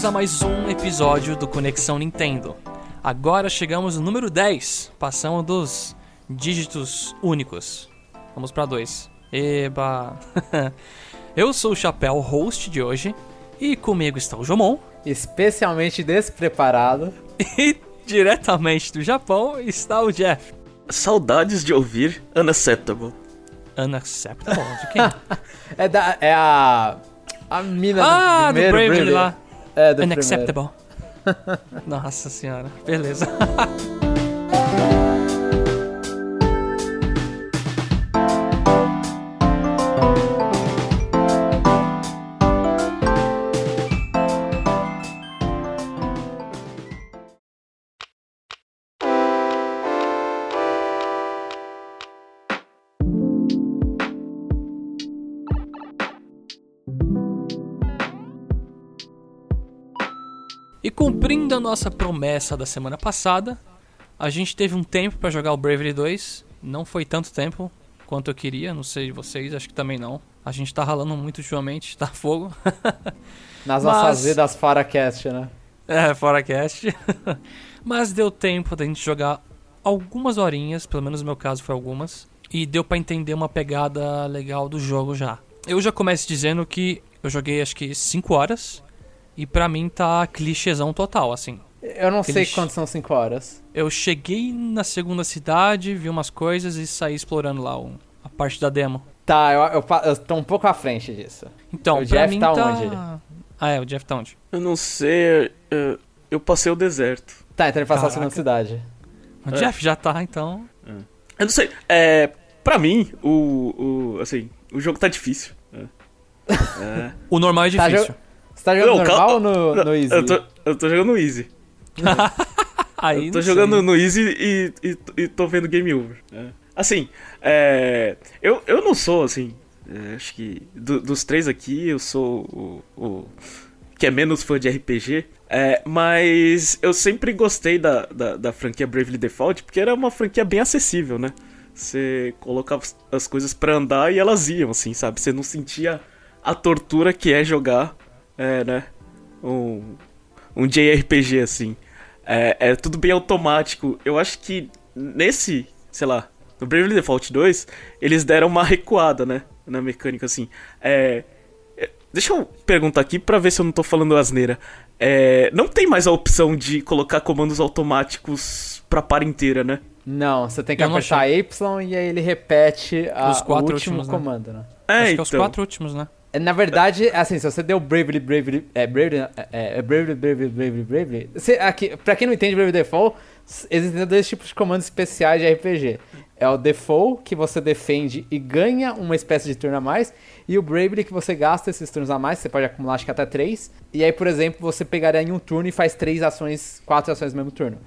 bem-vindos a mais um episódio do Conexão Nintendo. Agora chegamos no número 10, passamos dos dígitos únicos. Vamos para dois. Eba! Eu sou o Chapéu, host de hoje, e comigo está o Jomon. Especialmente despreparado. E diretamente do Japão está o Jeff. Saudades de ouvir Unacceptable. Unacceptable? De quem? é, da, é a. A mina ah, do do Bravely. lá. É, do Unacceptable. Nossa senhora, beleza. cumprindo a nossa promessa da semana passada, a gente teve um tempo pra jogar o Bravely 2. Não foi tanto tempo quanto eu queria, não sei vocês, acho que também não. A gente tá ralando muito ultimamente, tá fogo. Nas Mas- nossas vidas Faracast, né? É, fora cast. Mas deu tempo da gente jogar algumas horinhas, pelo menos no meu caso foi algumas, e deu pra entender uma pegada legal do jogo já. Eu já começo dizendo que eu joguei acho que 5 horas e pra mim tá clichêzão total, assim. Eu não sei quantas são 5 horas. Eu cheguei na segunda cidade, vi umas coisas e saí explorando lá o- a parte da demo. Tá, eu, eu, eu tô um pouco à frente disso. Então, O pra Jeff mim tá tá... onde? Ah, é, o Jeff tá onde? Eu não sei, eu, eu passei o deserto. Tá, então ele passou a Caraca. segunda cidade. O É. Jeff já tá, então... Eu não sei, é, pra mim, o, o, assim, o jogo tá difícil. É. É. O normal é Tá, difícil. jo- Você tá jogando Não, normal calma- ou no, no Easy? Eu tô, eu tô jogando no Easy. Aí eu tô jogando sei. no Easy e, e, e tô vendo Game Over. É. Assim, é, eu, eu não sou, assim, é, acho que do- dos três aqui, eu sou o, o que é menos fã de RPG. É, mas eu sempre gostei da, da, da franquia Bravely Default, porque era uma franquia bem acessível, né? Você colocava as- as coisas pra andar e elas iam, assim, sabe? Você não sentia a tortura que é jogar, é, né? Um, um JRPG, assim. É, é tudo bem automático. Eu acho que nesse, sei lá, no Bravely Default 2, eles deram uma recuada, né? Na mecânica, assim. É, é, deixa eu perguntar aqui pra ver se eu não tô falando asneira. É, não tem mais a opção de colocar comandos automáticos pra par inteira, né? Não, você tem que Eu apertar Y e aí ele repete a- Os quatro o último últimos, né? comando, né? É, Acho que é então. os quatro últimos, né? Na verdade, assim, se você deu Bravely, Bravely, é, Bravely, é, é, Bravely, Bravely, Bravely, Bravely, você, aqui, pra quem não entende Bravely Default, existem dois tipos de comandos especiais de RPG. É o Default, que você defende e ganha uma espécie de turno a mais, e o Bravely, que você gasta esses turnos a mais, você pode acumular acho que até três, e aí, por exemplo, você pegaria em um turno e faz três ações, quatro ações no mesmo turno.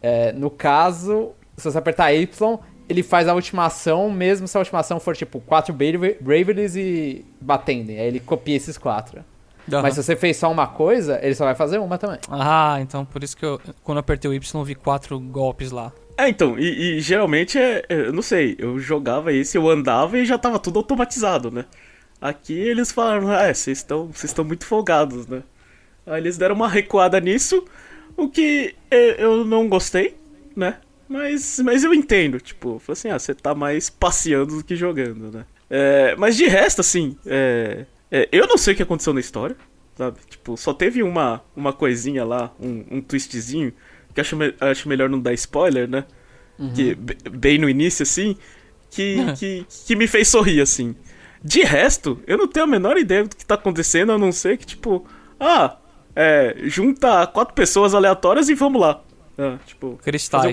É, no caso, se você apertar Y, ele faz a última ação, mesmo se a última ação for tipo quatro Brave- Bravelies e batendo. Aí ele copia esses quatro. Aham. Mas se você fez só uma coisa, ele só vai fazer uma também. Ah, então por isso que eu, quando eu apertei o Y, eu vi quatro golpes lá. É, então, e, e geralmente é, é, eu não sei, eu jogava esse, eu andava e já tava tudo automatizado, né? Aqui eles falaram, ah, vocês estão vocês estão muito folgados, né? Aí eles deram uma recuada nisso, o que é, eu não gostei, né? Mas, mas eu entendo, tipo, falei assim, ah, você tá mais passeando do que jogando, né? É, mas de resto, assim, é, é, eu não sei o que aconteceu na história, sabe? Tipo, só teve uma, uma coisinha lá, um, um twistzinho, que acho, me- acho melhor não dar spoiler, né? Que, be- bem no início, assim, que, que, que me fez sorrir, assim. De resto, eu não tenho a menor ideia do que tá acontecendo, a não ser que, tipo, ah, é, junta quatro pessoas aleatórias e vamos lá. Ah, tipo,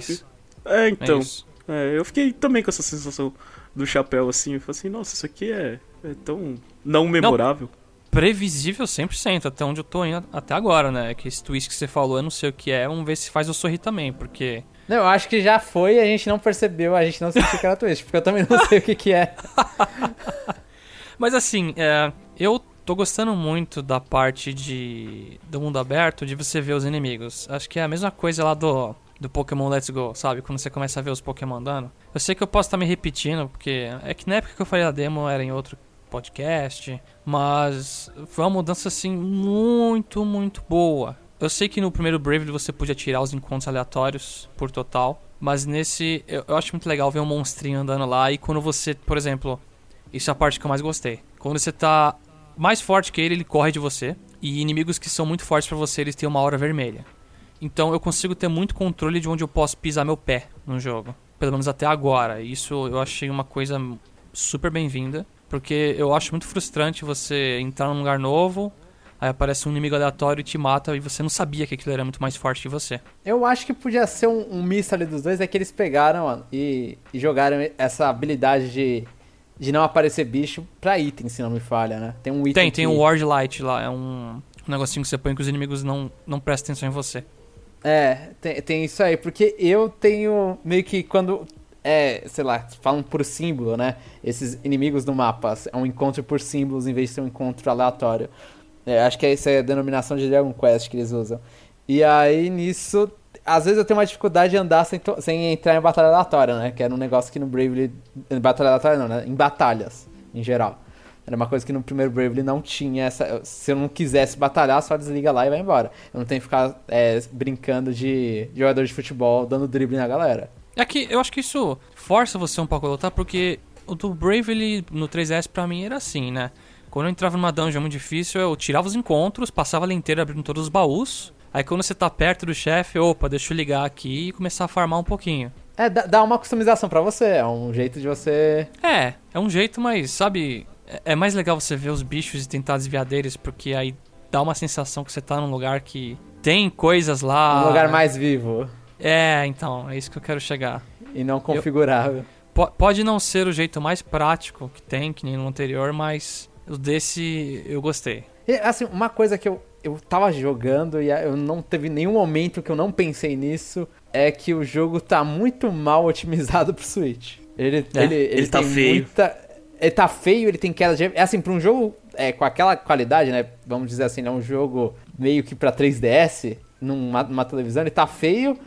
Cristais. É, É então. isso. É, eu fiquei também com essa sensação do chapéu, assim. Eu falei assim, nossa, isso aqui é, é tão não memorável. Previsível 100%, até onde eu tô indo até agora, né? Que esse twist que você falou, eu não sei o que é, vamos ver se faz eu sorrir também, porque... Não, eu acho que já foi e a gente não percebeu, a gente não sentiu que era twist, porque eu também não sei o que que é. Mas assim, é, eu tô gostando muito da parte de do mundo aberto, de você ver os inimigos. Acho que é a mesma coisa lá do, do Pokémon Let's Go, sabe? Quando você começa a ver os Pokémon andando. Eu sei que eu posso estar me repetindo, porque é que na época que eu falei a demo era em outro podcast, mas foi uma mudança assim muito, muito boa. Eu sei que no primeiro Bravely você podia tirar os encontros aleatórios por total, mas nesse eu, eu acho muito legal ver um monstrinho andando lá e quando você, por exemplo, isso é a parte que eu mais gostei. Quando você tá mais forte que ele, ele corre de você. E inimigos que são muito fortes para você, eles têm uma aura vermelha. Então eu consigo ter muito controle de onde eu posso pisar meu pé no jogo. Pelo menos até agora. Isso eu achei uma coisa super bem-vinda. Porque eu acho muito frustrante você entrar num lugar novo, aí aparece um inimigo aleatório e te mata e você não sabia que aquilo era muito mais forte que você. Eu acho que podia ser um, um misto ali dos dois, é que eles pegaram mano, e, e jogaram essa habilidade de, de não aparecer bicho pra item, se não me falha, né? Tem um item. Tem, que... tem um Ward Light lá, é um, um negocinho que você põe que os inimigos não, não prestam atenção em você. É, tem, tem isso aí, porque eu tenho meio que quando. É, sei lá, falam por símbolo, né? Esses inimigos no mapa. É um encontro por símbolos em vez de ser um encontro aleatório. É, acho que essa é a denominação de Dragon Quest que eles usam. E aí nisso. Às vezes eu tenho uma dificuldade de andar sem, sem entrar em batalha aleatória, né? Que era um negócio que no Bravely. Batalha aleatória não, né? Em batalhas, em geral. Era uma coisa que no primeiro Bravely não tinha essa. Se eu não quisesse batalhar, só desliga lá e vai embora. Eu não tenho que ficar é, brincando de jogador de futebol, dando drible na galera. É que eu acho que isso força você um pouco a lutar, porque o do Bravely no 3DS pra mim era assim, né? Quando eu entrava numa dungeon muito difícil, eu tirava os encontros, passava a inteira abrindo todos os baús. Aí quando você tá perto do chefe, opa, deixa eu ligar aqui e começar a farmar um pouquinho. É, dá, dá uma customização pra você. É um jeito de você. É, é um jeito, mas sabe, é- é mais legal você ver os bichos e tentar desviar deles, porque aí dá uma sensação que você tá num lugar que tem coisas lá. um lugar mais vivo É, então, é isso que eu quero chegar. e não configurável. Po- pode não ser o jeito mais prático que tem, que nem no anterior, mas o desse eu gostei. E, assim, uma coisa que eu, eu tava jogando e eu não teve nenhum momento que eu não pensei nisso é que o jogo tá muito mal otimizado pro Switch. Ele, É, ele, ele, ele tá tem feio. muita- Ele tá feio, ele tem queda de. É assim, pra um jogo é, com aquela qualidade, né? Vamos dizer assim, é um jogo meio que pra 3DS, numa, numa televisão, ele tá feio.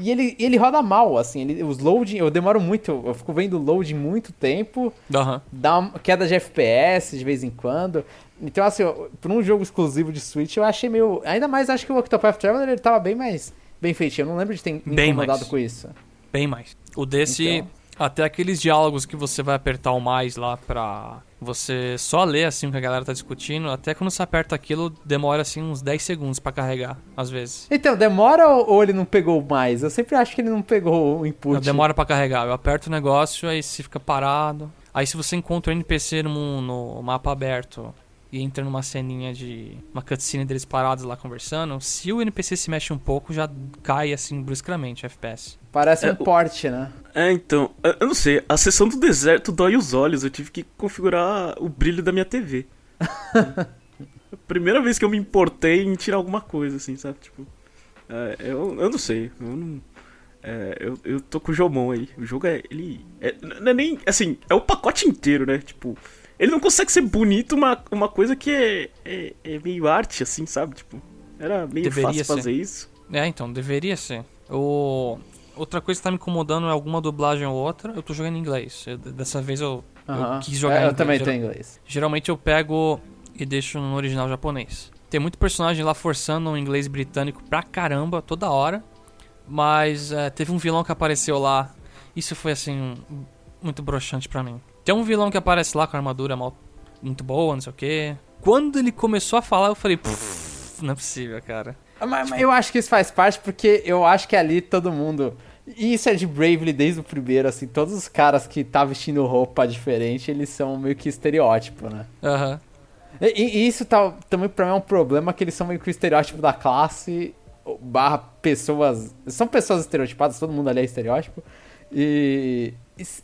E ele, ele roda mal, assim, ele, os loading, eu demoro muito, eu fico vendo loading muito tempo, Aham. dá uma queda de FPS de vez em quando. Então, assim, pra um jogo exclusivo de Switch, eu achei meio. Ainda mais acho que o Octopath Traveler ele tava bem mais bem feitinho. Eu não lembro de ter me Bem incomodado mais. com isso. Bem mais. O desse, Então. Até aqueles diálogos que você vai apertar o mais lá pra você só ler assim o que a galera tá discutindo, até quando você aperta aquilo, demora assim uns 10 segundos pra carregar, às vezes. Então, demora ou, ele não pegou mais? Eu sempre acho que ele não pegou o input. Demora pra carregar. Eu aperto o negócio, aí você fica parado. Aí se você encontra um NPC no, no mapa aberto e entra numa ceninha de uma cutscene deles parados lá conversando, se o NPC se mexe um pouco, já cai assim bruscamente o FPS. Parece É, um porte, né? É, então, eu não sei, a sessão do deserto dói os olhos, eu tive que configurar o brilho da minha TV. a primeira vez que eu me importei em tirar alguma coisa, assim, sabe? Tipo, é, eu, eu não sei, eu não. é, eu, eu tô com o Jomon aí. O jogo é. Ele. É, não é nem. Assim, é o pacote inteiro, né? Tipo, ele não consegue ser bonito uma, uma coisa que é, é, é meio arte, assim, sabe? Tipo, era meio Deveria fácil ser. fazer isso. É, então, deveria ser. O... Outra coisa que tá me incomodando é alguma dublagem ou outra. Eu tô jogando em inglês. Eu- dessa vez eu, eu Aham. quis jogar É, em eu inglês. também Geral- tenho inglês. Geralmente eu pego e deixo no original japonês. Tem muito personagem lá forçando um inglês britânico pra caramba, toda hora. Mas é, teve um vilão que apareceu lá. Isso foi assim, muito broxante pra mim. Tem um vilão que aparece lá com a armadura mal- muito boa, não sei o quê. Quando ele começou a falar, eu falei, "Pff, não é possível, cara. Mas, mas eu acho que isso faz parte porque eu acho que ali todo mundo. E isso é de Bravely desde o primeiro, assim. Todos os caras que tá vestindo roupa diferente, eles são meio que estereótipo, né? Aham. E, e isso tá, também pra mim é um problema que eles são meio que o estereótipo da classe barra pessoas. São pessoas estereotipadas, todo mundo ali é estereótipo. E,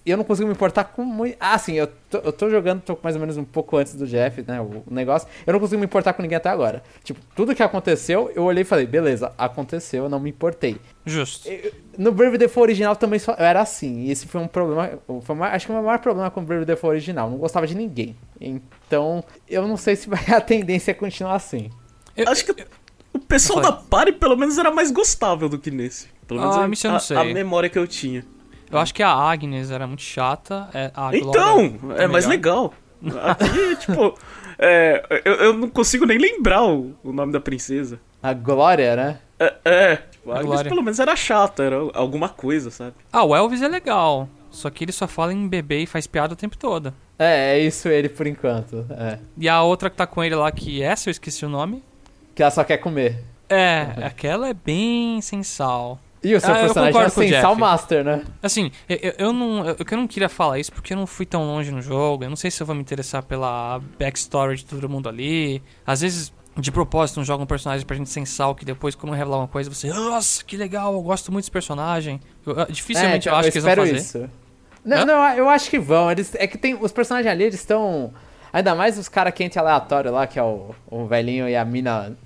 eu não consigo me importar com muito. Ah, sim, eu tô, eu tô jogando, tô mais ou menos um pouco antes do Jeff, né? O, negócio. Eu não consigo me importar com ninguém até agora. Tipo, tudo que aconteceu, eu olhei e falei, beleza, aconteceu, eu não me importei. Justo. Eu- No Brave Default original também só, eu era assim. E esse foi um problema. Foi uma- acho que o meu maior problema com o Brave Default original. Não gostava de ninguém. Então, eu não sei se vai a tendência é continuar assim. Eu- Acho que o pessoal Eu da party pelo menos era mais gostável do que nesse. Pelo menos Ah, a, a- sei. a memória que eu tinha. Eu acho que a Agnes era muito chata. é, então, é mais melhor. legal. Aqui, tipo, é, eu, eu não consigo nem lembrar o, o nome da princesa. A Glória, né? É, é tipo, A a Agnes Glória. pelo menos era chata, era alguma coisa, sabe? Ah, o Elvis é legal. Só que ele só fala em bebê e faz piada o tempo todo. É, é isso ele por enquanto. É. E a outra que tá com ele lá, que essa eu esqueci o nome. Que ela só quer comer. É, aquela é bem sem sal. E o seu Ah, eu personagem é Sal Jeff. Master, né? Assim, eu, eu- eu não, eu, eu não queria falar isso porque eu não fui tão longe no jogo. Eu não sei se eu vou me interessar pela backstory de todo mundo ali. Às vezes, de propósito, não joga um personagem pra gente sem sal que depois, quando revelar uma coisa, você, nossa, que legal, eu gosto muito desse personagem. Eu- eu- dificilmente É, eu acho que eles vão fazer. isso. Não, Hã? não, eu acho que vão. Eles, é que tem. Os personagens ali, eles estão. Ainda mais os cara quente aleatório lá, que é o, o velhinho e a mina.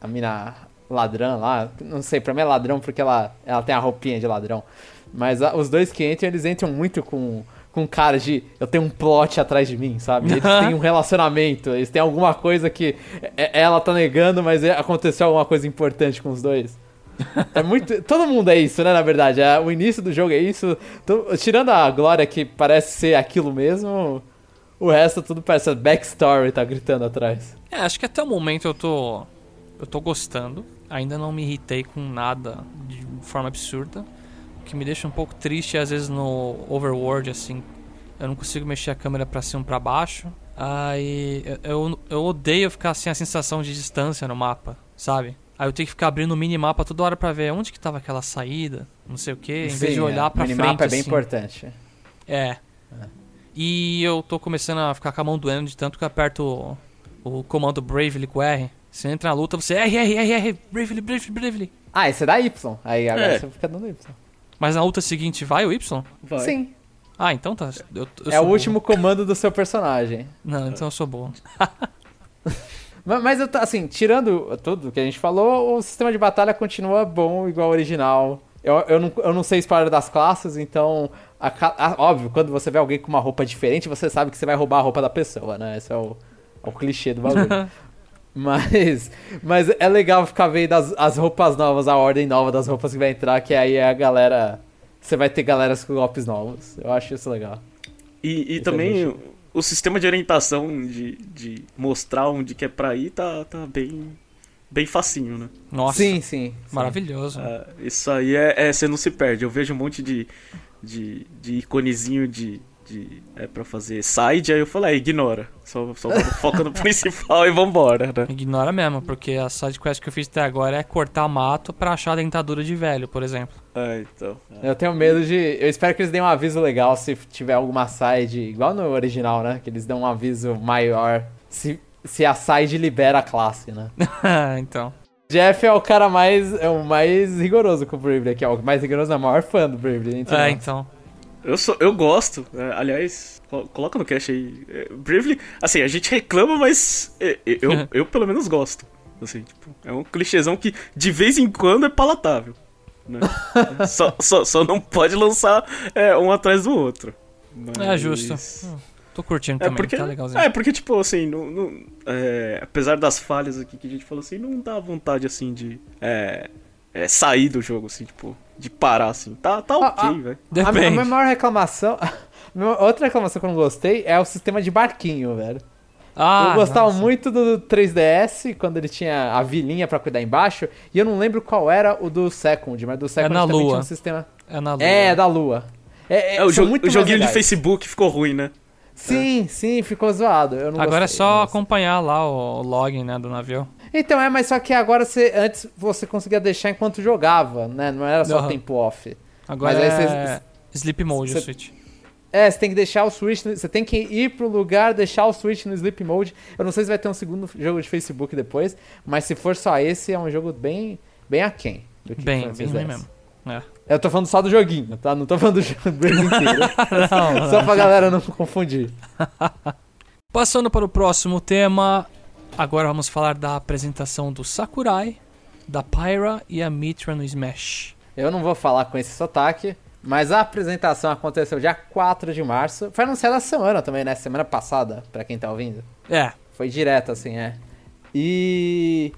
A mina ladrão lá. Não sei, pra mim é ladrão porque ela, ela tem a roupinha de ladrão. Mas a- os dois que entram, eles entram muito com. Com cara de eu tenho um plot atrás de mim, sabe? Eles têm um relacionamento, eles têm alguma coisa que é- ela tá negando, mas é- aconteceu alguma coisa importante com os dois. É muito. Todo mundo é isso, né? Na verdade. É, o início do jogo é isso. Tô- tirando a Glória, que parece ser aquilo mesmo, o resto tudo parece. Backstory tá gritando atrás. É, acho que até o momento eu tô. Eu tô gostando. Ainda não me irritei com nada de forma absurda. O que me deixa um pouco triste é, às vezes no Overworld, assim. Eu não consigo mexer a câmera pra cima pra baixo. Aí eu, eu, odeio ficar sem a sensação de distância no mapa, sabe? Aí eu tenho que ficar abrindo o minimapa toda hora pra ver onde que tava aquela saída, não sei o que, em vez de olhar é. pra o minimapa frente. é bem assim. importante. É. E eu tô começando a ficar com a mão doendo de tanto que eu aperto o, o comando Bravely com R. Você entra na luta, você R, R, R, R, Bravely, Bravely, Bravely. Ah, esse é da Y. Aí agora É. você fica dando Y. Mas na luta seguinte vai o Y? Vai. Sim. Ah, então tá. Eu, eu é o último comando do seu personagem. Não, então eu sou boa. Ma- Mas eu tô, assim, tirando tudo que a gente falou, o sistema de batalha continua bom, igual ao original. Eu, eu, não, eu não sei spoiler das classes, então. a a- óbvio, quando você vê alguém com uma roupa diferente, você sabe que você vai roubar a roupa da pessoa, né? Esse é o, é o clichê do bagulho. mas, mas é legal ficar vendo as, as roupas novas, a ordem nova das roupas que vai entrar, que aí é a galera. Você vai ter galeras com golpes novos. Eu acho isso legal. E, e é também o sistema de orientação de, de mostrar onde que é pra ir tá, tá bem, bem facinho, né? Nossa, Sim, sim. sim. maravilhoso. Ah, isso aí é, é, você não se perde. Eu vejo um monte de, de, de iconezinho de, de é pra fazer side, aí eu falei, ah, ignora. Só, só foca no principal e vambora, né? Ignora mesmo, porque a side quest que eu fiz até agora é cortar mato pra achar a dentadura de velho, por exemplo. Ah, então. Eu tenho medo de. Eu espero que eles deem um aviso legal se tiver alguma side, igual no original, né? Que eles dão um aviso maior se, se a side libera a classe, né? então. Jeff é o cara mais. É o mais rigoroso com o Bravely aqui, é o mais rigoroso, não, o maior fã do Bravely. entre É, nós. então. Eu, sou, eu gosto. é, aliás, co- coloca no cast aí. É, Bravely, assim, a gente reclama, mas é, é, eu, eu pelo menos gosto. Assim, tipo, é um clichêzão que de vez em quando é palatável. Né? só, só, só não pode lançar é, um atrás do outro. É Mas- justo. Hum, Tô curtindo É também, porque, tá legalzinho. é porque, tipo, assim, não, não- é, apesar das falhas aqui que a gente falou assim, não dá vontade, assim, de é, é, sair do jogo, assim, tipo, de parar, assim. Tá, tá Ah, ok, ah. velho. A, minha- a minha maior reclamação. Outra reclamação que eu não gostei é o sistema de barquinho, velho. Ah, eu gostava nossa. muito do 3DS, quando ele tinha a vilinha pra cuidar embaixo, e eu não lembro qual era o do Second, mas do Second na também Lua. tinha um sistema. É na lua. É, da Lua. É, É, o, são jo- muito o joguinho de. Facebook ficou ruim, né? Sim, sim, ficou zoado. Eu não Agora é gostei, só mas- acompanhar lá o login, né, do navio. Então, é, mas só que agora você. Antes você conseguia deixar enquanto jogava, né? Não era só Aham. tempo off. Agora Mas é Sleep Mode cê- o Switch. É, você tem que deixar o Switch. Você tem que ir pro lugar, deixar o Switch no Sleep Mode. Eu não sei se vai ter um segundo jogo de Facebook depois, mas se for só esse, é um jogo bem, bem aquém. Do que Bem, bem 3DS. ruim mesmo. É. Eu tô falando só do joguinho, tá? Não tô falando do jogo inteiro. Não, só pra galera não confundir. Passando para o próximo tema, agora vamos falar da apresentação do Sakurai, da Pyra e a Mitra no Smash. Eu não vou falar com esse sotaque, mas a apresentação aconteceu dia 4 de março. Foi anunciada semana também, né? Semana passada, pra quem tá ouvindo. É, Foi direto, assim, é. E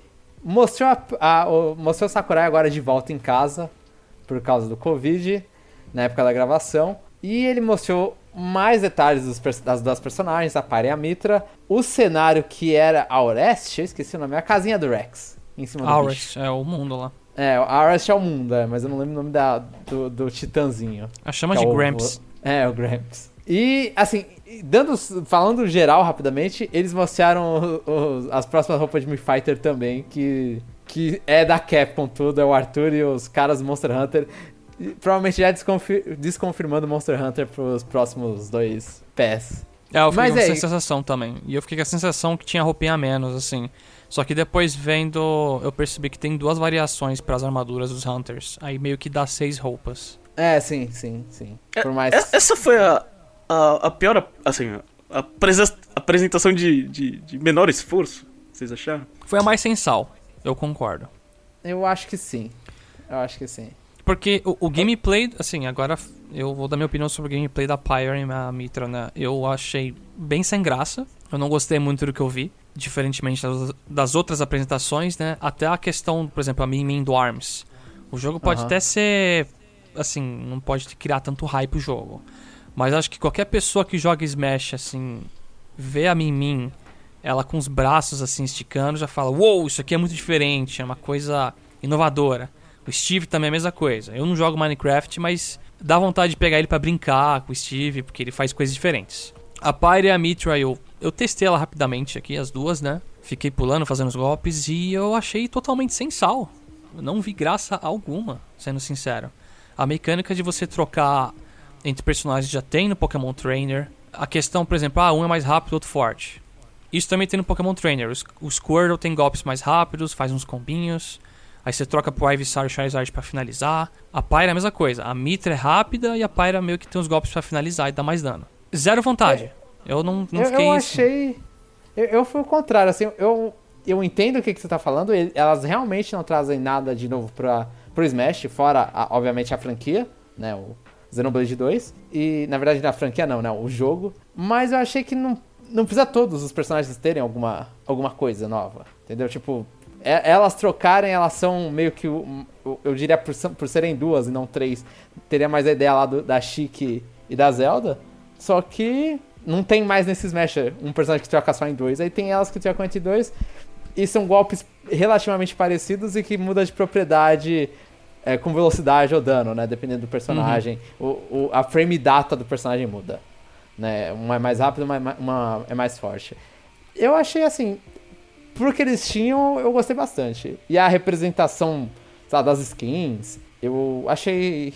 mostrou, a, a- o, mostrou o Sakurai agora de volta em casa, por causa do Covid, na época da gravação. E ele mostrou mais detalhes dos, das duas personagens, a Pyre e a Mitra. O cenário que era Aurest, eu esqueci o nome, é a casinha do Rex, em cima do. Aurest, é o mundo lá. É, a Aurest é o mundo, é, mas eu não lembro o nome da, do, do titãzinho. A chama de é o- Gramps. É, o Gramps. E, assim, dando, falando geral rapidamente, eles mostraram o- o- as próximas roupas de Mi Fighter também, que, que é da Capcom tudo, é o Arthur e os caras do Monster Hunter. Provavelmente já desconfir, desconfirmando Monster Hunter pros próximos dois pés. É, eu fiquei Mas com é- essa sensação também. E eu fiquei com a sensação que tinha roupinha a menos, assim. Só que depois vendo, eu percebi que tem duas variações para as armaduras dos Hunters. Aí meio que dá seis roupas. É, sim, sim, sim. É, Por mais. Essa- Essa foi a, a, a pior, assim, a prese- apresentação de, de, de menor esforço, vocês acharam? Foi a mais sensal, eu concordo. Eu acho que sim. Eu acho que sim. Porque o, o gameplay, assim, agora eu vou dar minha opinião sobre o gameplay da Pyre e a Mitra, né? Eu achei bem sem graça. Eu não gostei muito do que eu vi. Diferentemente das, das outras apresentações, né? Até a questão, por exemplo, a Min Min do ARMS. O jogo pode até ser. Assim, não pode criar tanto hype o jogo. Mas acho que qualquer pessoa que joga Smash, assim, vê a Min Min, ela com os braços assim esticando, já fala: Uou, isso aqui é muito diferente, é uma coisa inovadora. O Steve também é a mesma coisa. Eu não jogo Minecraft, mas dá vontade de pegar ele pra brincar com o Steve, porque ele faz coisas diferentes. A Pyre e a Mitra, eu, eu testei ela rapidamente aqui, as duas, né? Fiquei pulando, fazendo os golpes, e eu achei totalmente sem sal. Não vi graça alguma, sendo sincero. A mecânica de você trocar entre personagens já tem no Pokémon Trainer. A questão, por exemplo, ah, um é mais rápido, outro forte. Isso também tem no Pokémon Trainer. O Squirtle tem golpes mais rápidos, faz uns combinhos. Aí você troca pro Ivysaur e Charizard pra finalizar. A Pyra é a mesma coisa. A Mitra é rápida e a Pyra meio que tem os golpes pra finalizar e dá mais dano. Zero vontade. Eu não, não eu, fiquei... eu achei. Eu, eu fui o contrário, assim, eu, eu entendo o que, que você tá falando. Elas realmente não trazem nada de novo pra, pro Smash, fora, a- obviamente, a franquia, né? O Xenoblade 2. E, na verdade, na franquia não, né? O jogo. Mas eu achei que não, não precisa todos os personagens terem alguma, alguma coisa nova. Entendeu? Tipo, é- elas trocarem, elas são meio que. Eu diria por, por serem duas e não três. Teria mais a ideia lá do- da Chique e da Zelda. Só que não tem mais nesse Smash um personagem que troca só em dois. Aí tem elas que trocam entre dois. E são golpes relativamente parecidos e que muda de propriedade é, com velocidade ou dano, né? Dependendo do personagem. O, o- a frame data do personagem muda. Né? Uma é mais rápida, uma, é uma é mais forte. Eu achei assim. Pro que eles tinham, eu gostei bastante. E a representação sabe, das skins, eu achei.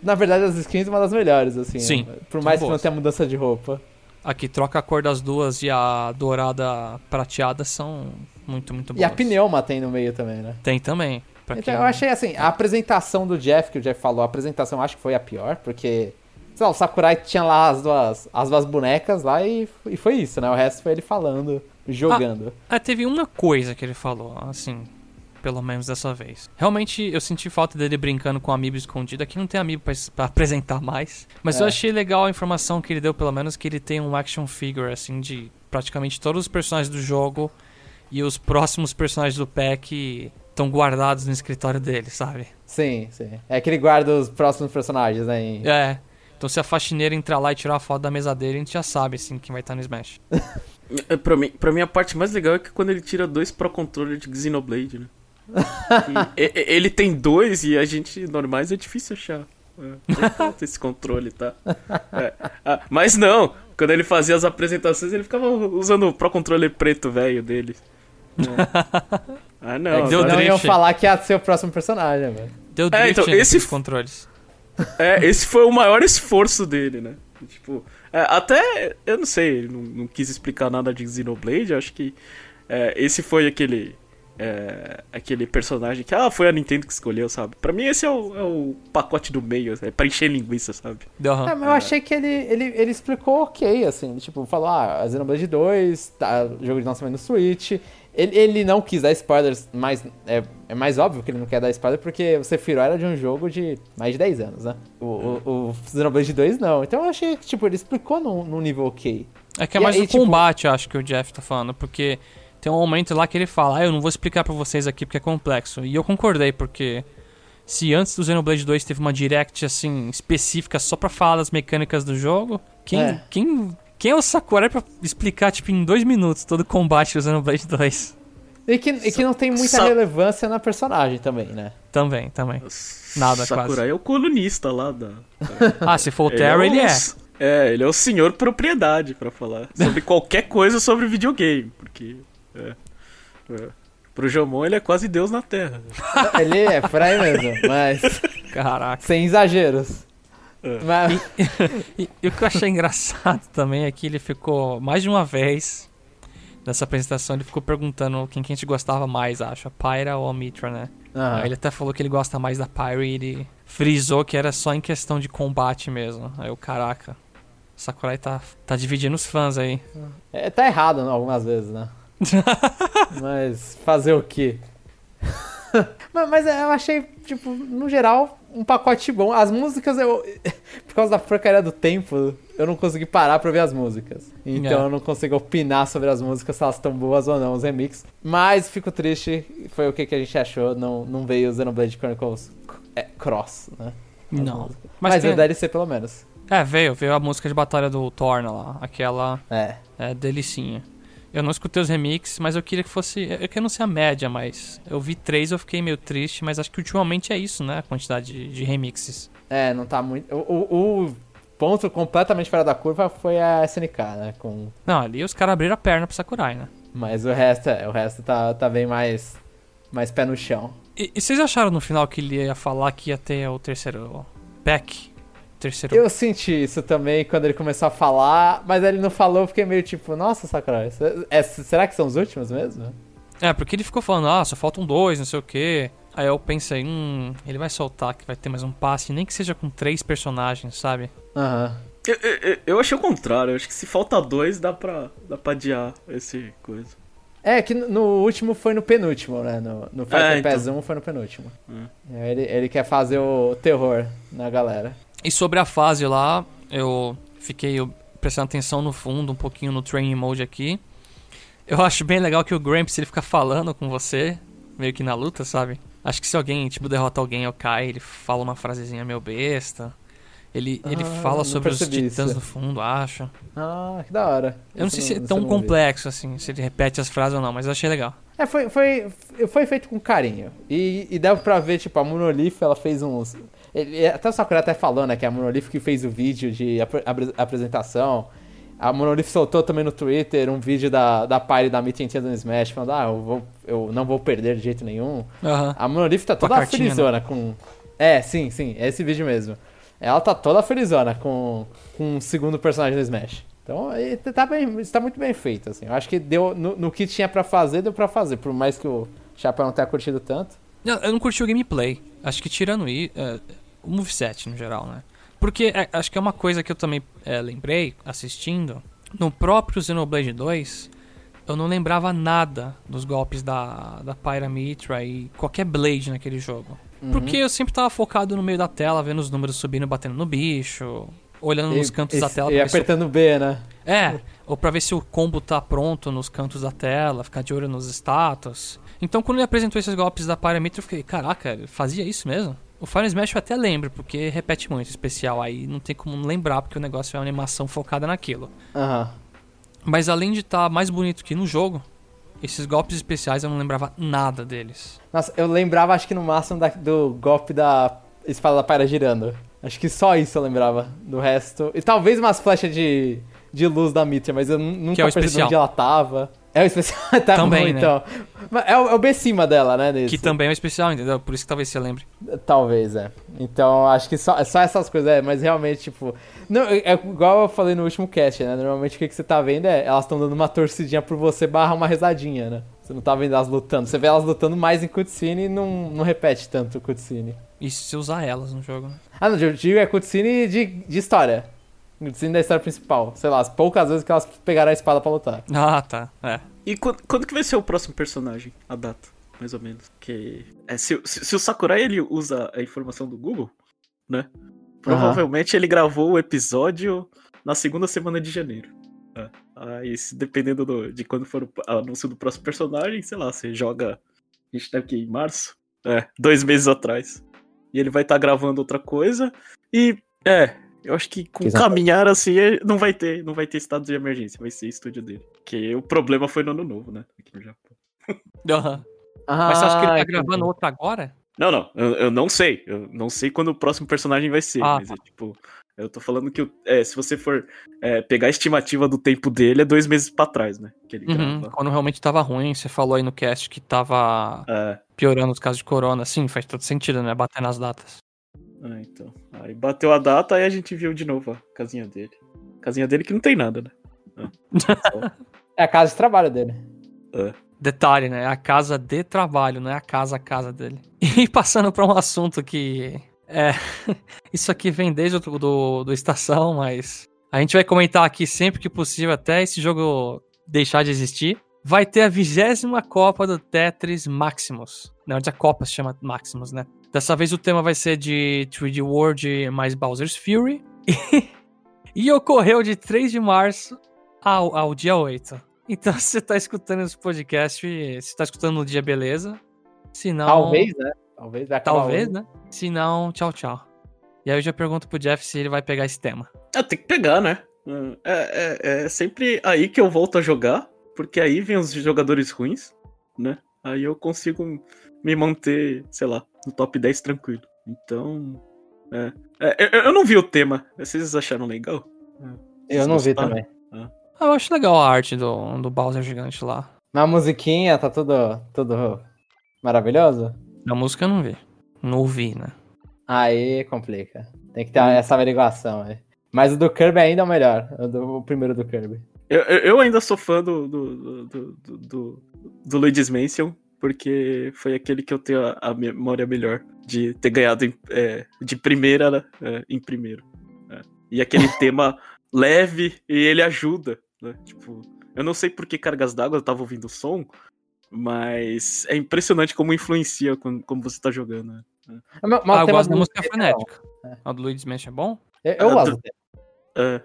Na verdade, as skins uma das melhores, assim. Sim, Por mais que não boas. tenha mudança de roupa. Aqui troca a cor das duas e a dourada prateada são muito, muito boas. E a pneuma tem no meio também, né? Tem também. Então, eu achei assim, a apresentação do Jeff, que o Jeff falou, a apresentação eu acho que foi a pior, porque. Sei lá, o Sakurai tinha lá as duas, as duas bonecas lá e, e foi isso, né? O resto foi ele falando, jogando. Ah, teve uma coisa que ele falou, assim, pelo menos dessa vez. Realmente eu senti falta dele brincando com amiibo escondido. Aqui não tem amiibo pra, pra apresentar mais. Mas eu É. achei legal a informação que ele deu, pelo menos, que ele tem um action figure, assim, de praticamente todos os personagens do jogo. E os próximos personagens do pack estão guardados no escritório dele, sabe? Sim, sim. É que ele guarda os próximos personagens, né? em- É. Então se a faxineira entrar lá e tirar a foto da mesa dele, a gente já sabe, assim, quem vai estar no Smash. É, Pra mim, pra mim, a parte mais legal é que quando ele tira dois Pro Controller de Xenoblade, né? E- ele tem dois e a gente normais é difícil achar. É, esse controle, tá? É. Ah, mas não, quando ele fazia as apresentações, ele ficava usando o Pro Controller preto velho dele. É. Ah, É não. que deu agora- iam falar que ia ser o próximo personagem, velho. Deu É, drift então, ainda esse controles. É, esse foi o maior esforço dele, né? Tipo, é, até, eu não sei, ele não, não quis explicar nada de Xenoblade, acho que é, esse foi aquele é, aquele personagem que, ah, foi a Nintendo que escolheu, sabe? Pra mim esse é o, é o pacote do meio, é pra encher linguiça, sabe? Aham. É, mas eu achei que ele, ele, ele explicou ok, assim. Tipo, falou, ah, Xenoblade 2, tá, jogo de lançamento no Switch. Ele, ele não quis dar spoilers, mas é, é mais óbvio que ele não quer dar spoiler, porque o Sephiroth era de um jogo de mais de 10 anos, né? O, o, o Xenoblade 2 não. Então eu achei que, tipo, ele explicou num, num nível ok. É que é E mais aí, o tipo- combate, acho que o Jeff tá falando, porque tem um momento lá que ele fala, ah, eu não vou explicar pra vocês aqui porque é complexo. E eu concordei, porque se antes do Xenoblade 2 teve uma direct assim específica só pra falar das mecânicas do jogo, quem É. quem quem é o Sakurai pra explicar tipo em dois minutos todo o combate do Xenoblade 2? E que, e que não tem muita Sa- relevância na personagem também, né? Também, também. Nada, Sakurai é o colunista lá da. Ah, se for o Ele Terry, o- ele é. É, ele é o senhor propriedade pra falar sobre qualquer coisa sobre videogame, porque é, é. pro Jomon ele é quase Deus na Terra. Ele é por aí mesmo, mas Caraca. sem exageros. É. Mas, E, e o que eu achei engraçado também é que ele ficou mais de uma vez nessa apresentação, ele ficou perguntando quem que a gente gostava mais, acho, a Pyra ou a Mitra, né? Aí ele até falou que ele gosta mais da Pyra e ele frisou que era só em questão de combate mesmo. Aí eu, caraca, Sakurai tá, tá dividindo os fãs aí. É, tá errado algumas vezes, né? mas fazer o quê? mas, mas eu achei, tipo, no geral, um pacote bom. As músicas, eu. Por causa da porcaria do tempo, eu não consegui parar pra ver as músicas. Então É. eu não consigo opinar sobre as músicas, se elas estão boas ou não, os remixes. Mas fico triste, foi o que, que a gente achou. Não, não veio o Xenoblade Chronicles é, Cross, né? As Não. músicas. Mas, Mas, tem- o DLC pelo menos. É, veio, veio a música de batalha do Torna lá, aquela É. é, delicinha. Eu não escutei os remixes, mas eu queria que fosse. Eu quero não ser a média, mas. Eu vi três, eu fiquei meio triste, mas acho que ultimamente é isso, né? A quantidade de, de remixes. É, não tá muito. O, o- ponto completamente fora da curva foi a SNK, né? Com... Não, ali os caras abriram a perna pro Sakurai, né? Mas o resto, é, o resto tá, tá bem mais, mais pé no chão. E, e vocês acharam no final que ele ia falar que ia ter o terceiro pack? Terceiro. Eu senti isso também quando ele começou a falar, mas ele não falou, eu fiquei meio tipo, nossa, Sakurai, é- é- será que são os últimos mesmo? É, porque ele ficou falando, ah, só faltam dois, não sei o quê. Aí eu pensei, hum, ele vai soltar que vai ter mais um passe, nem que seja com três personagens, sabe? Aham. Eu, eu, eu achei o contrário, eu acho que se falta dois dá pra, dá pra adiar esse coisa. É, que no- no último foi no penúltimo, né? No, no Fighter É, então. Pass 1 foi no penúltimo. É, Ele, ele quer fazer o terror na galera. E sobre a fase lá, eu fiquei prestando atenção no fundo, um pouquinho no training mode aqui. Eu acho bem legal que o Gramps ele fica falando com você, meio que na luta, sabe? Acho que se alguém, tipo, derrota alguém ou cai, ele fala uma frasezinha meio besta. Ele, ele Ah, fala não sobre os titãs isso. no fundo, acho. Ah, que da hora. Eu não sei se é tão complexo assim, se ele repete as frases ou não, mas eu achei legal. É, foi, foi, foi feito com carinho. E, e deu pra ver, tipo, a Monolith, ela fez uns. Ele- até o Sakura até falou, né, que é a Monolith que fez o vídeo de apre- apresentação. A Monolith soltou também no Twitter um vídeo da, da e da Meet entrando no Smash, falando, ah, eu, vou, eu não vou perder de jeito nenhum. Aham. A Monolith tá toda cartinha, né? felizona com. É, sim, sim, é esse vídeo mesmo. Ela tá toda felizona com, com o segundo personagem do Smash. Então, tá bem, está muito bem feito, assim. Eu acho que deu no, no que tinha pra fazer, deu pra fazer. Por mais que o Chapéu não tenha curtido tanto. Não, Eu não curti o gameplay. Acho que tirando i- é, o moveset no geral, né? Porque é, acho que é uma coisa que eu também é, lembrei assistindo. No próprio Xenoblade 2, eu não lembrava nada dos golpes da, da Pyramitra e qualquer Blade naquele jogo. Uhum. Porque eu sempre tava focado no meio da tela, vendo os números subindo, batendo no bicho, olhando nos E- cantos e- da tela E se o apertando B, né? é, ou pra ver se o combo tá pronto nos cantos da tela, ficar de olho nos status. Então quando ele apresentou esses golpes da Pyramitra, eu fiquei, caraca, ele fazia isso mesmo? O Fire Smash eu até lembro, porque repete muito especial, aí não tem como lembrar, porque o negócio é uma animação focada naquilo. Aham. Mas além de estar mais bonito que no jogo, esses golpes especiais eu não lembrava nada deles. Nossa, eu lembrava, acho que no máximo da- do golpe da espada da Pyra girando. Acho que só isso eu lembrava. Do resto. E talvez umas flechas de, de luz da Mitra, mas eu nu- nunca Que é percebi especial. onde ela tava. É o especial, tá Também, bom, né? então. É o, é o B cima dela, né? Nesse. Que também é um especial, entendeu? Por isso que talvez você lembre. Talvez, é. Então, acho que só, só essas coisas, é, mas realmente, tipo. Não, é é igual eu falei no último cast, né? Normalmente o que, que você tá vendo é elas estão dando uma torcidinha por você barra uma rezadinha, né? Você não tá vendo elas lutando. Você vê elas lutando mais em cutscene e não, não repete tanto o cutscene. E se usar elas no jogo, né? Ah, não, eu digo é cutscene de, de história. Cutscene da história principal. Sei lá, as poucas vezes que elas pegaram a espada pra lutar. Ah, tá. É. E quando, quando que vai ser o próximo personagem? A data, mais ou menos. Que é, se, se, se o Sakurai ele usa a informação do Google, né? Provavelmente ele gravou o episódio na segunda semana de janeiro. É. Aí, se, dependendo do- de quando for o anúncio do próximo personagem, sei lá, você joga. A gente tá aqui em março? É, dois meses atrás. e ele vai estar gravando outra coisa. E é, eu acho que com Exato. caminhar assim é- não vai ter, não vai ter estado de emergência, vai ser estúdio dele. Que o problema foi no ano novo, né? Aqui no Japão. Aham. Mas você acha que ele tá Ah, gravando outra agora? Não, não, eu, eu não sei. Eu não sei quando o próximo personagem vai ser, Ah, mas é tipo. Eu tô falando que é, se você for é, pegar a estimativa do tempo dele, é dois meses pra trás, né? Que ele Uhum, grava. Quando realmente tava ruim, você falou aí no cast que tava É, piorando os casos de corona. Sim, faz todo sentido, né? Bater nas datas. Ah, então. Aí bateu a data, aí a gente viu de novo a casinha dele. Casinha dele que não tem nada, né? É, É a casa de trabalho dele. Detalhe, né? É a casa de trabalho, não é a casa a casa dele. E passando pra um assunto que. É. Isso aqui vem desde o do, do Estação, mas. A gente vai comentar aqui sempre que possível, até esse jogo deixar de existir. Vai ter a vigésima Copa do Tetris Maximus. Na verdade, a Copa se chama Maximus, né? Dessa vez o tema vai ser de 3D World mais Bowser's Fury. E, ocorreu de 3 de março ao, ao dia 8. Então, se você tá escutando esse podcast, se tá escutando no dia, beleza. Se não. Talvez, né? Talvez Talvez, hoje. né? Se não, tchau, tchau. E aí eu já pergunto pro Jeff se ele vai pegar esse tema. Ah, tem que pegar, né? É, é, é sempre aí que eu volto a jogar, porque aí vem os jogadores ruins, né? Aí eu consigo me manter, sei lá, no top 10 tranquilo. Então. É. É, eu, eu não vi o tema. Vocês acharam legal? Eu não vi Gostaram? também. Ah, eu acho legal a arte do, do Bowser gigante lá. Na musiquinha tá tudo, tudo maravilhoso? Na música eu não vi. Não ouvi, né? Aí complica. Tem que ter essa averiguação aí. Mas o do Kirby ainda é o melhor. O, do- o primeiro do Kirby. Eu, eu, eu ainda sou fã do, do, do, do, do, do Luigi's Mansion, porque foi aquele que eu tenho a, a memória melhor de ter ganhado em- é, de primeira né, é, em primeiro. é. E aquele tema leve e ele ajuda, né? Tipo, eu não sei por que cargas d'água eu tava ouvindo o som, mas é impressionante como influencia quando, como você tá jogando. né? Mas- mas ah, eu gosto da música é frenética. É. A do Luigi's Mansion é bom? Eu, eu gosto. É, é,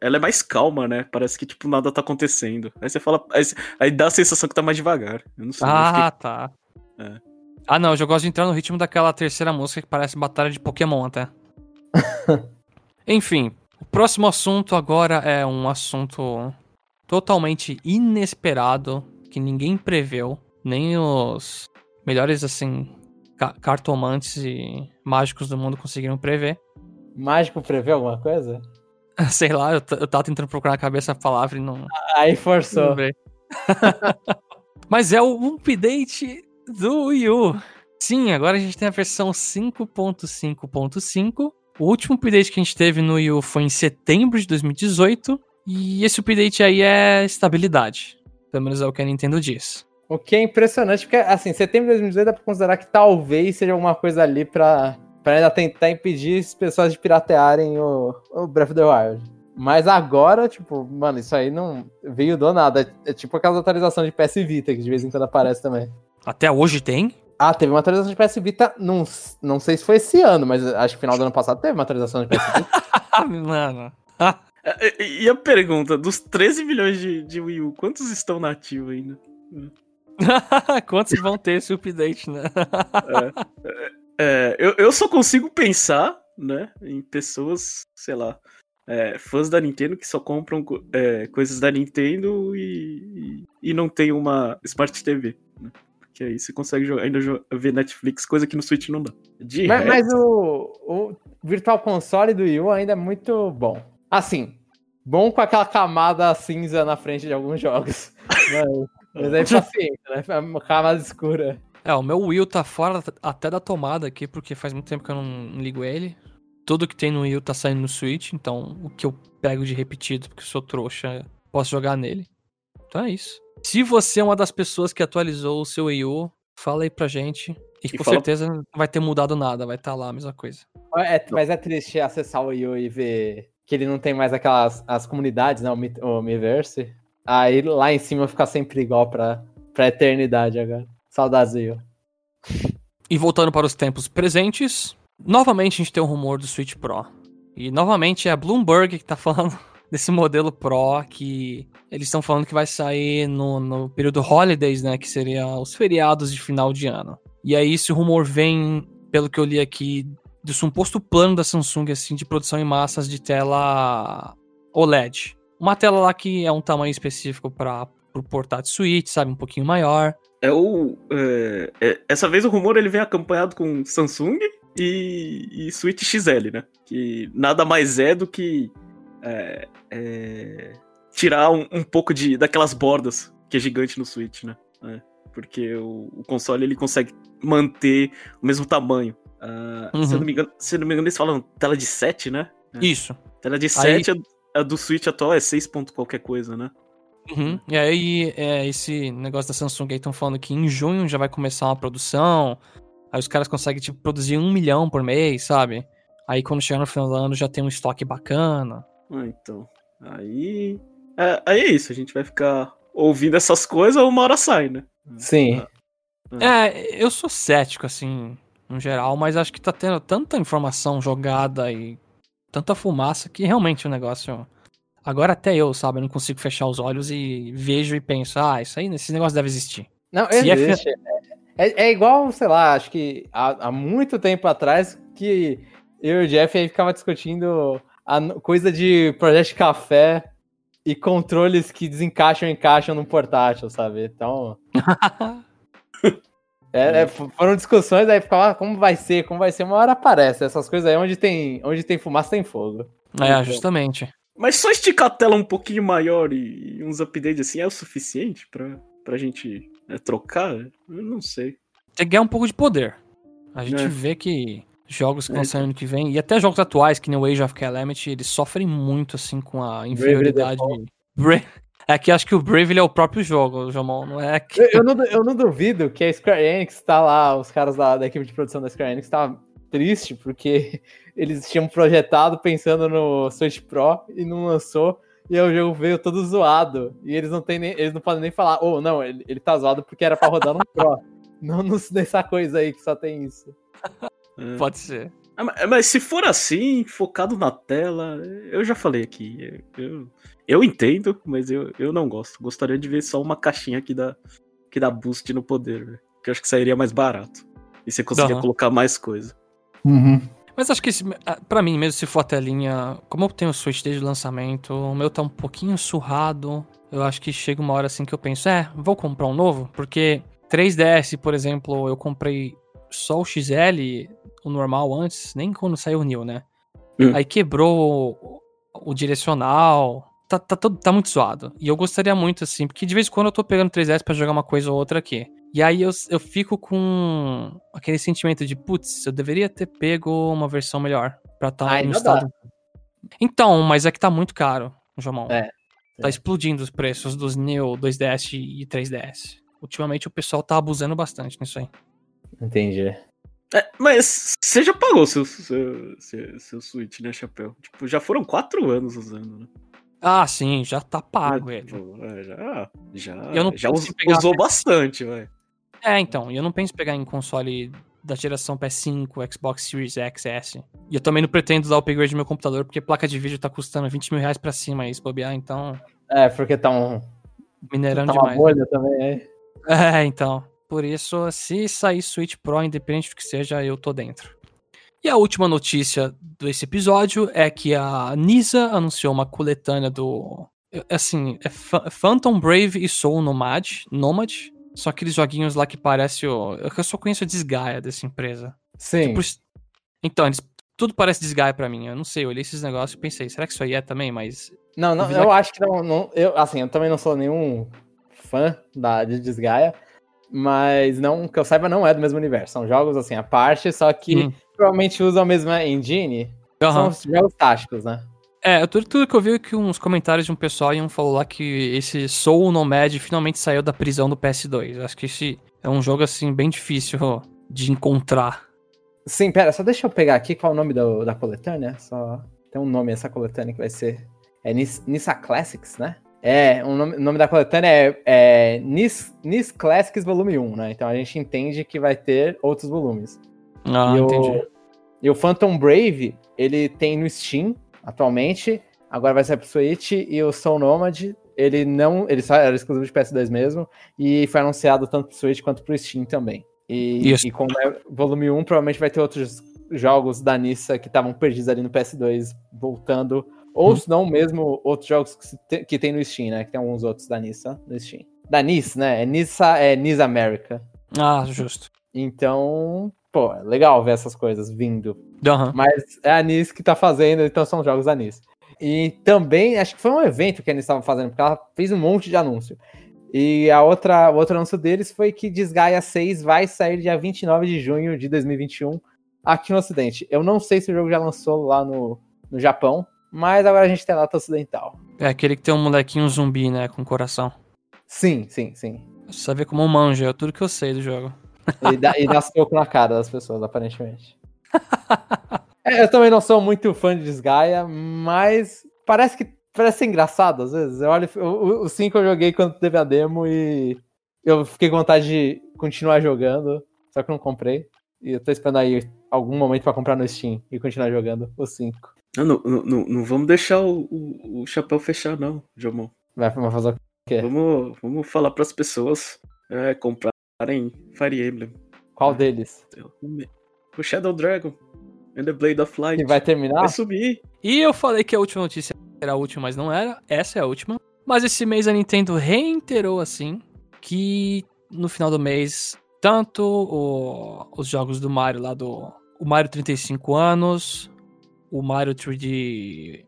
ela é mais calma, né? Parece que, tipo, nada tá acontecendo. Aí você fala. Aí, aí dá a sensação que tá mais devagar. Eu não sei. eu fiquei- Ah, tá. É. Ah, não, eu já gosto de entrar no ritmo daquela terceira música que parece batalha de Pokémon até. Enfim, o próximo assunto agora é um assunto totalmente inesperado, que ninguém preveu, nem os melhores, assim, ca- cartomantes e mágicos do mundo conseguiram prever. Mágico prevê alguma coisa? Sei lá, eu, eu tava tentando procurar na cabeça a palavra e não, Aí forçou. Mas é o update do Wii U. Sim, agora a gente tem a versão 5.5.5. O último update que a gente teve no Wii U foi em setembro de 2018. E esse update aí é estabilidade. Pelo menos é o que a Nintendo diz. O que é impressionante, porque, assim, setembro de 2018 dá pra considerar que talvez seja alguma coisa ali pra, pra ainda tentar impedir as pessoas de piratearem o, o Breath of the Wild. Mas agora, tipo, mano, isso aí não veio do nada. É, é tipo aquela atualização de PS Vita, que de vez em quando aparece também. Até hoje tem? Ah, teve uma atualização de PS Vita, não, não sei se foi esse ano, mas acho que final do ano passado teve uma atualização de PS Vita. Mano. É, E e a pergunta: dos 13 milhões de, de Wii U, quantos estão na ativa ainda? Quantos vão ter esse update, né? É, eu, eu só consigo pensar, né, em pessoas, sei lá, é, fãs da Nintendo que só compram co- é, coisas da Nintendo e, e, e não tem uma Smart TV, né? Porque aí você consegue jogar, ainda ver Netflix, coisa que no Switch não dá. De mas, mas o, o Virtual Console do Wii U ainda é muito bom. Assim, bom com aquela camada cinza na frente de alguns jogos. Mas, mas aí paciência, né? Uma camada escura. É, o meu Wii U tá fora até da tomada aqui, porque faz muito tempo que eu não, ligo ele. Tudo que tem no Wii U tá saindo no Switch, então o que eu pego de repetido, porque eu sou trouxa, posso jogar nele. Então é isso. Se você é uma das pessoas que atualizou o seu Wii U, fala aí pra gente. E, E com fala- certeza não vai ter mudado nada, vai estar lá a mesma coisa. É, mas é triste acessar o Wii U e ver que ele não tem mais aquelas as comunidades, né? O, Mi- o Miiverse. Aí lá em cima fica sempre igual pra, pra eternidade agora. Saudades U. E voltando para os tempos presentes, novamente a gente tem um rumor do Switch Pro. E novamente é a Bloomberg que tá falando desse modelo Pro que eles estão falando que vai sair no, no período holidays, né? Que seria os feriados de final de ano. E aí esse rumor vem pelo que eu li aqui, do suposto plano da Samsung, assim, de produção em massas de tela OLED. Uma tela lá que é um tamanho específico para o portátil Switch, sabe? Um pouquinho maior. É o. É, é, essa vez o rumor ele vem acompanhado com Samsung e, e Switch XL, né? Que nada mais é do que é, é, tirar um, um, pouco de daquelas bordas que é gigante no Switch, né? É, porque o, o, console ele consegue manter o mesmo tamanho. Uh, uhum. se, eu não me engano, se não me engano, eles falam tela de 7, né? É. Isso. Tela de 7, aí... a, a, do Switch atual é 6 ponto qualquer coisa, né? Uhum. E aí, é, esse negócio da Samsung aí estão falando que em junho já vai começar uma produção. Aí os caras conseguem, tipo, produzir um milhão por mês, sabe? Aí quando chegar no final do ano já tem um estoque bacana. Ah, então. Aí. É, aí é isso, a gente vai ficar ouvindo essas coisas, uma hora sai, né? Sim. Ah. É, eu sou cético, assim, no geral, mas acho que tá tendo tanta informação jogada e tanta fumaça que realmente o negócio. Agora até eu, sabe, eu não consigo fechar os olhos e vejo e penso, ah, isso aí, esse negócio deve existir. Não, Se é existe. É, é, é, igual, sei lá, acho que há, há, muito tempo atrás que eu e o Jeff aí ficava discutindo a coisa de projeto café e controles que desencaixam e encaixam no portátil, sabe? Então. é, é, foram discussões, aí ficava, ah, como vai ser, como vai ser, uma hora aparece. Essas coisas aí, onde tem, onde tem fumaça, tem fogo. É, então, justamente. Mas só esticar a tela um pouquinho maior e uns updates assim é o suficiente pra, pra gente é, trocar? Eu não sei. Que ganhar um pouco de poder. A gente é. vê que jogos que vão sair ano que vem, e até jogos atuais, que nem o Age of Calamity, eles sofrem muito, assim, com a inferioridade. Bra é que acho que o Bravely é o próprio jogo, Jamon, não é que... eu, eu, não, eu não duvido que a Square Enix tá lá, os caras da, da equipe de produção da Square Enix tá triste, porque eles tinham projetado pensando no Switch Pro e não lançou, e aí o jogo veio todo zoado, e eles não, tem nem, eles não podem nem falar, oh, não, ele, ele tá zoado porque era pra rodar no Pro, não nessa coisa aí que só tem isso. É. Pode ser. Ah, mas se for assim, focado na tela, eu já falei aqui. Eu, eu entendo, mas eu, eu não gosto. Gostaria de ver só uma caixinha que dá, que dá boost no poder, véio. que eu acho que sairia mais barato. E você conseguia uhum. colocar mais coisa. Uhum. Mas acho que ah, para mim, mesmo se for a telinha, como eu tenho o Switch desde o lançamento, o meu tá um pouquinho surrado. Eu acho que chega uma hora assim que eu penso, é, vou comprar um novo, porque 3DS, por exemplo, eu comprei só o XL, o normal antes, nem quando saiu o New, né? Hum. Aí quebrou o, o direcional. Tá, tá, tá, tá muito zoado. E eu gostaria muito, assim, porque de vez em quando eu tô pegando 3DS pra jogar uma coisa ou outra aqui. E aí eu, eu fico com aquele sentimento de, putz, eu deveria ter pego uma versão melhor pra estar tá no estado. Dá. Então, mas é que tá muito caro, Jomão. É. Tá é. explodindo os preços dos New 2DS e 3DS. Ultimamente o pessoal tá abusando bastante nisso aí. Entendi. É, mas você já pagou seu, seu, seu, seu Switch, né, Chapéu? Tipo, já foram quatro anos usando, né? Ah, sim, já tá pago é, ele. É, já já, eu não já us, usou bastante, velho. É, então, eu não penso em pegar em console da geração PS5, Xbox Series X, S. E eu também não pretendo dar upgrade no meu computador, porque placa de vídeo tá custando 20 mil reais pra cima aí, se bobear, então... É, porque tá um... Minerando tá uma demais. bolha também, é. É, então. Por isso, se sair Switch Pro, independente do que seja, eu tô dentro. E a última notícia desse episódio é que a Nisa anunciou uma coletânea do. Assim, é Phantom Brave e Soul Nomad. Nomad. Só aqueles joguinhos lá que parece o. Eu só conheço a Desgaia dessa empresa. Sim. Tipo, então, eles... tudo parece Desgaia pra mim. Eu não sei, eu olhei esses negócios e pensei, será que isso aí é também? Mas. Não, não, eu, eu acho que não, não. eu, assim, eu também não sou nenhum fã da, de Desgaia mas não que eu saiba não é do mesmo universo. São jogos assim à parte, só que hum. provavelmente usam a mesma engine. Uhum. São jogos táticos, né? É, tudo, tudo que eu vi é que uns comentários de um pessoal iam falou lá que esse Soul Nomad finalmente saiu da prisão do PS2. Acho que esse é um jogo assim bem difícil de encontrar. Sim, pera, só deixa eu pegar aqui qual é o nome do, da coletânea. Só tem um nome essa coletânea que vai ser é Nissa Classics, né? É, o nome, o nome da coletânea é, é Nis, Nis Classics Volume 1, né? Então a gente entende que vai ter outros volumes. Ah, e entendi. O, e o Phantom Brave, ele tem no Steam atualmente, agora vai sair pro Switch, e o Soul Nomad, ele não. Ele só era exclusivo de PS2 mesmo, e foi anunciado tanto pro Switch quanto pro Steam também. E, Isso. e como é volume 1, provavelmente vai ter outros jogos da Nissa que estavam perdidos ali no PS2 voltando. Ou Hum. se não, mesmo outros jogos que, se te- que tem no Steam, né? Que tem alguns outros da Nissa no Steam. Da NIS, né? É Nissa, é NIS America. Ah, justo. Então, pô, é legal ver essas coisas vindo. Aham. Mas é a NIS que tá fazendo, então são jogos da NIS. E também, acho que foi um evento que a NIS estava fazendo, porque ela fez um monte de anúncio. E a outra, o outro anúncio deles foi que Desgaia 6 vai sair dia 29 de junho de 2021 aqui no Ocidente. Eu não sei se o jogo já lançou lá no, no Japão, mas agora a gente tem a data ocidental. É aquele que tem um molequinho zumbi, né, com coração. Sim, sim, sim. Você vê como um manja, é tudo que eu sei do jogo. E dá, e dá soco na cara das pessoas, aparentemente. É, eu também não sou muito fã de Desgaia, mas parece que parece ser engraçado às vezes. Eu olho, o 5 eu joguei quando teve a demo e eu fiquei com vontade de continuar jogando, só que não comprei. E eu tô esperando aí algum momento pra comprar no Steam e continuar jogando o 5. Não, não, não, não- não vamos deixar o, o, o chapéu fechar, não, Jomon. Vai fazer o quê? Vamos, vamos falar pras pessoas é, comprarem Fire Emblem. Qual deles? O Shadow Dragon and the Blade of Light. Que vai terminar? Vai subir. E eu falei que a última notícia era a última, mas não era. Essa é a última. Mas esse mês a Nintendo reiterou assim que no final do mês, tanto o- os jogos do Mario lá do. O Mario 35 anos, o Mario 3D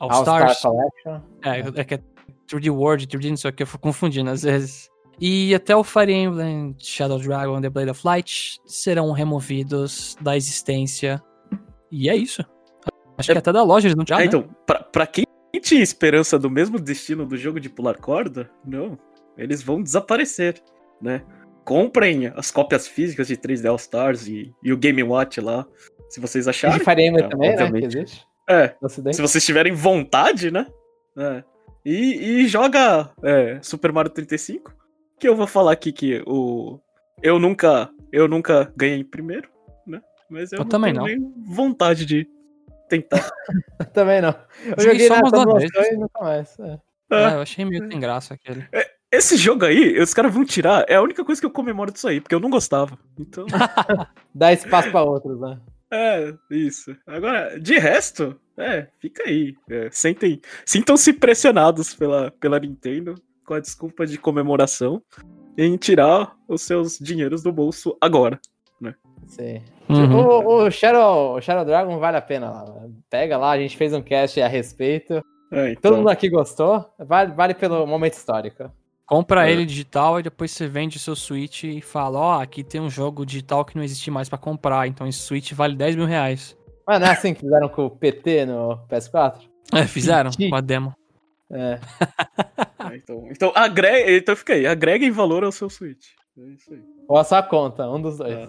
All, All Star Stars. Collection. É, é que é 3D World, 3D não sei o que, eu fico confundindo às vezes. E até o Fire Emblem, Shadow Dragon, The Blade of Light serão removidos da existência. E é isso. Acho que até da loja eles não tinham, ah, né? então, pra, pra quem tinha esperança do mesmo destino do jogo de pular corda, não. Eles vão desaparecer, né? Comprem as cópias físicas de 3D All Stars e, e o Game Watch lá, se vocês E acharem. de Fire Emblem É, também, né? Que obviamente. existe É, se vocês tiverem vontade, né? É. E, e joga é, Super Mario 35, que eu vou falar aqui que o eu nunca eu nunca ganhei em primeiro, né? Mas eu, Eu não também tenho não. nem vontade de tentar. Também não. Eu Joguei joguei só umas duas vezes. e nunca mais. é. É, eu achei meio sem graça aquele. Esse jogo aí, os caras vão tirar, é a única coisa que eu comemoro disso aí, porque eu não gostava. Então, Dá espaço pra outros, né? é, isso. Agora, de resto, é, fica aí. É, sentem, sintam-se pressionados pela, pela Nintendo com a desculpa de comemoração em tirar os seus dinheiros do bolso agora. Sim. Uhum. O, o Shadow, o Shadow Dragon vale a pena lá. Pega lá, a gente fez um cast a respeito. É, então, Todo mundo aqui gostou. Vale, vale pelo momento histórico. Compra É. ele digital e depois você vende o seu Switch e fala, ó, aqui tem um jogo digital que não existe mais pra comprar, então esse Switch vale 10 mil reais. Mas não é assim que fizeram com o PT no PS4? É, fizeram com a demo. É. é, então, então, agrega, então fica aí, agreguem valor ao seu Switch. É isso aí. Ou a sua conta, um dos dois. É.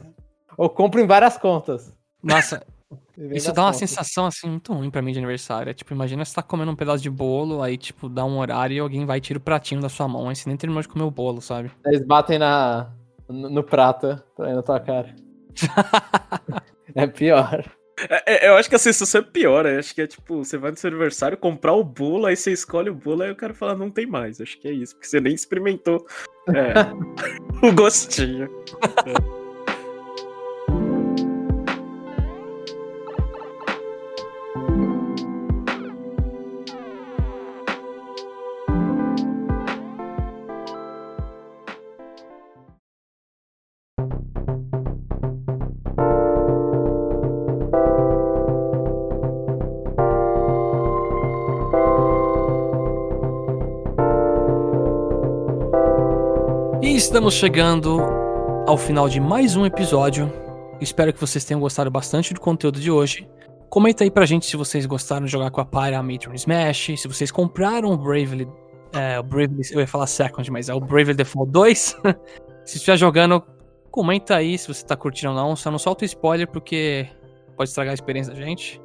Ou compra em várias contas. Nossa, isso dá uma contas. sensação assim muito ruim pra mim de aniversário. É tipo, imagina você tá comendo um pedaço de bolo, aí tipo, dá um horário e alguém vai e tira o pratinho da sua mão, aí você nem terminou de comer o bolo, sabe? Eles batem na, no, no prato pra ir na tua cara. é pior. É, é, eu acho que a sensação é pior. Eu acho que é tipo, você vai no seu aniversário comprar o bolo, aí você escolhe o bolo, aí o cara fala, não tem mais. Acho que é isso, porque você nem experimentou é, o gostinho. E estamos chegando ao final de mais um episódio. Espero que vocês tenham gostado bastante do conteúdo de hoje. Comenta aí pra gente se vocês gostaram de jogar com a Pyra Matron Smash, se vocês compraram o Bravely. É, o Bravely. Eu ia falar Second, mas é o Bravely Default 2. se estiver jogando, comenta aí se você tá curtindo ou não. Só não solta spoiler porque pode estragar a experiência da gente.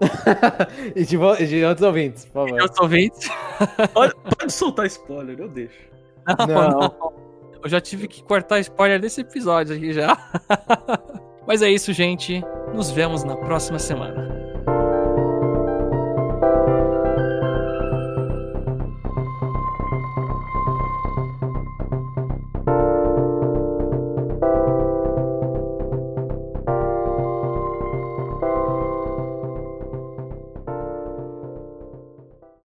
e, de, e de outros ouvintes, por favor. Eu tô vendo. Olha, pode soltar spoiler, eu deixo. Não, Não. não. Eu já tive que cortar spoiler desse episódio aqui já. Mas é isso, gente. Nos vemos na próxima semana.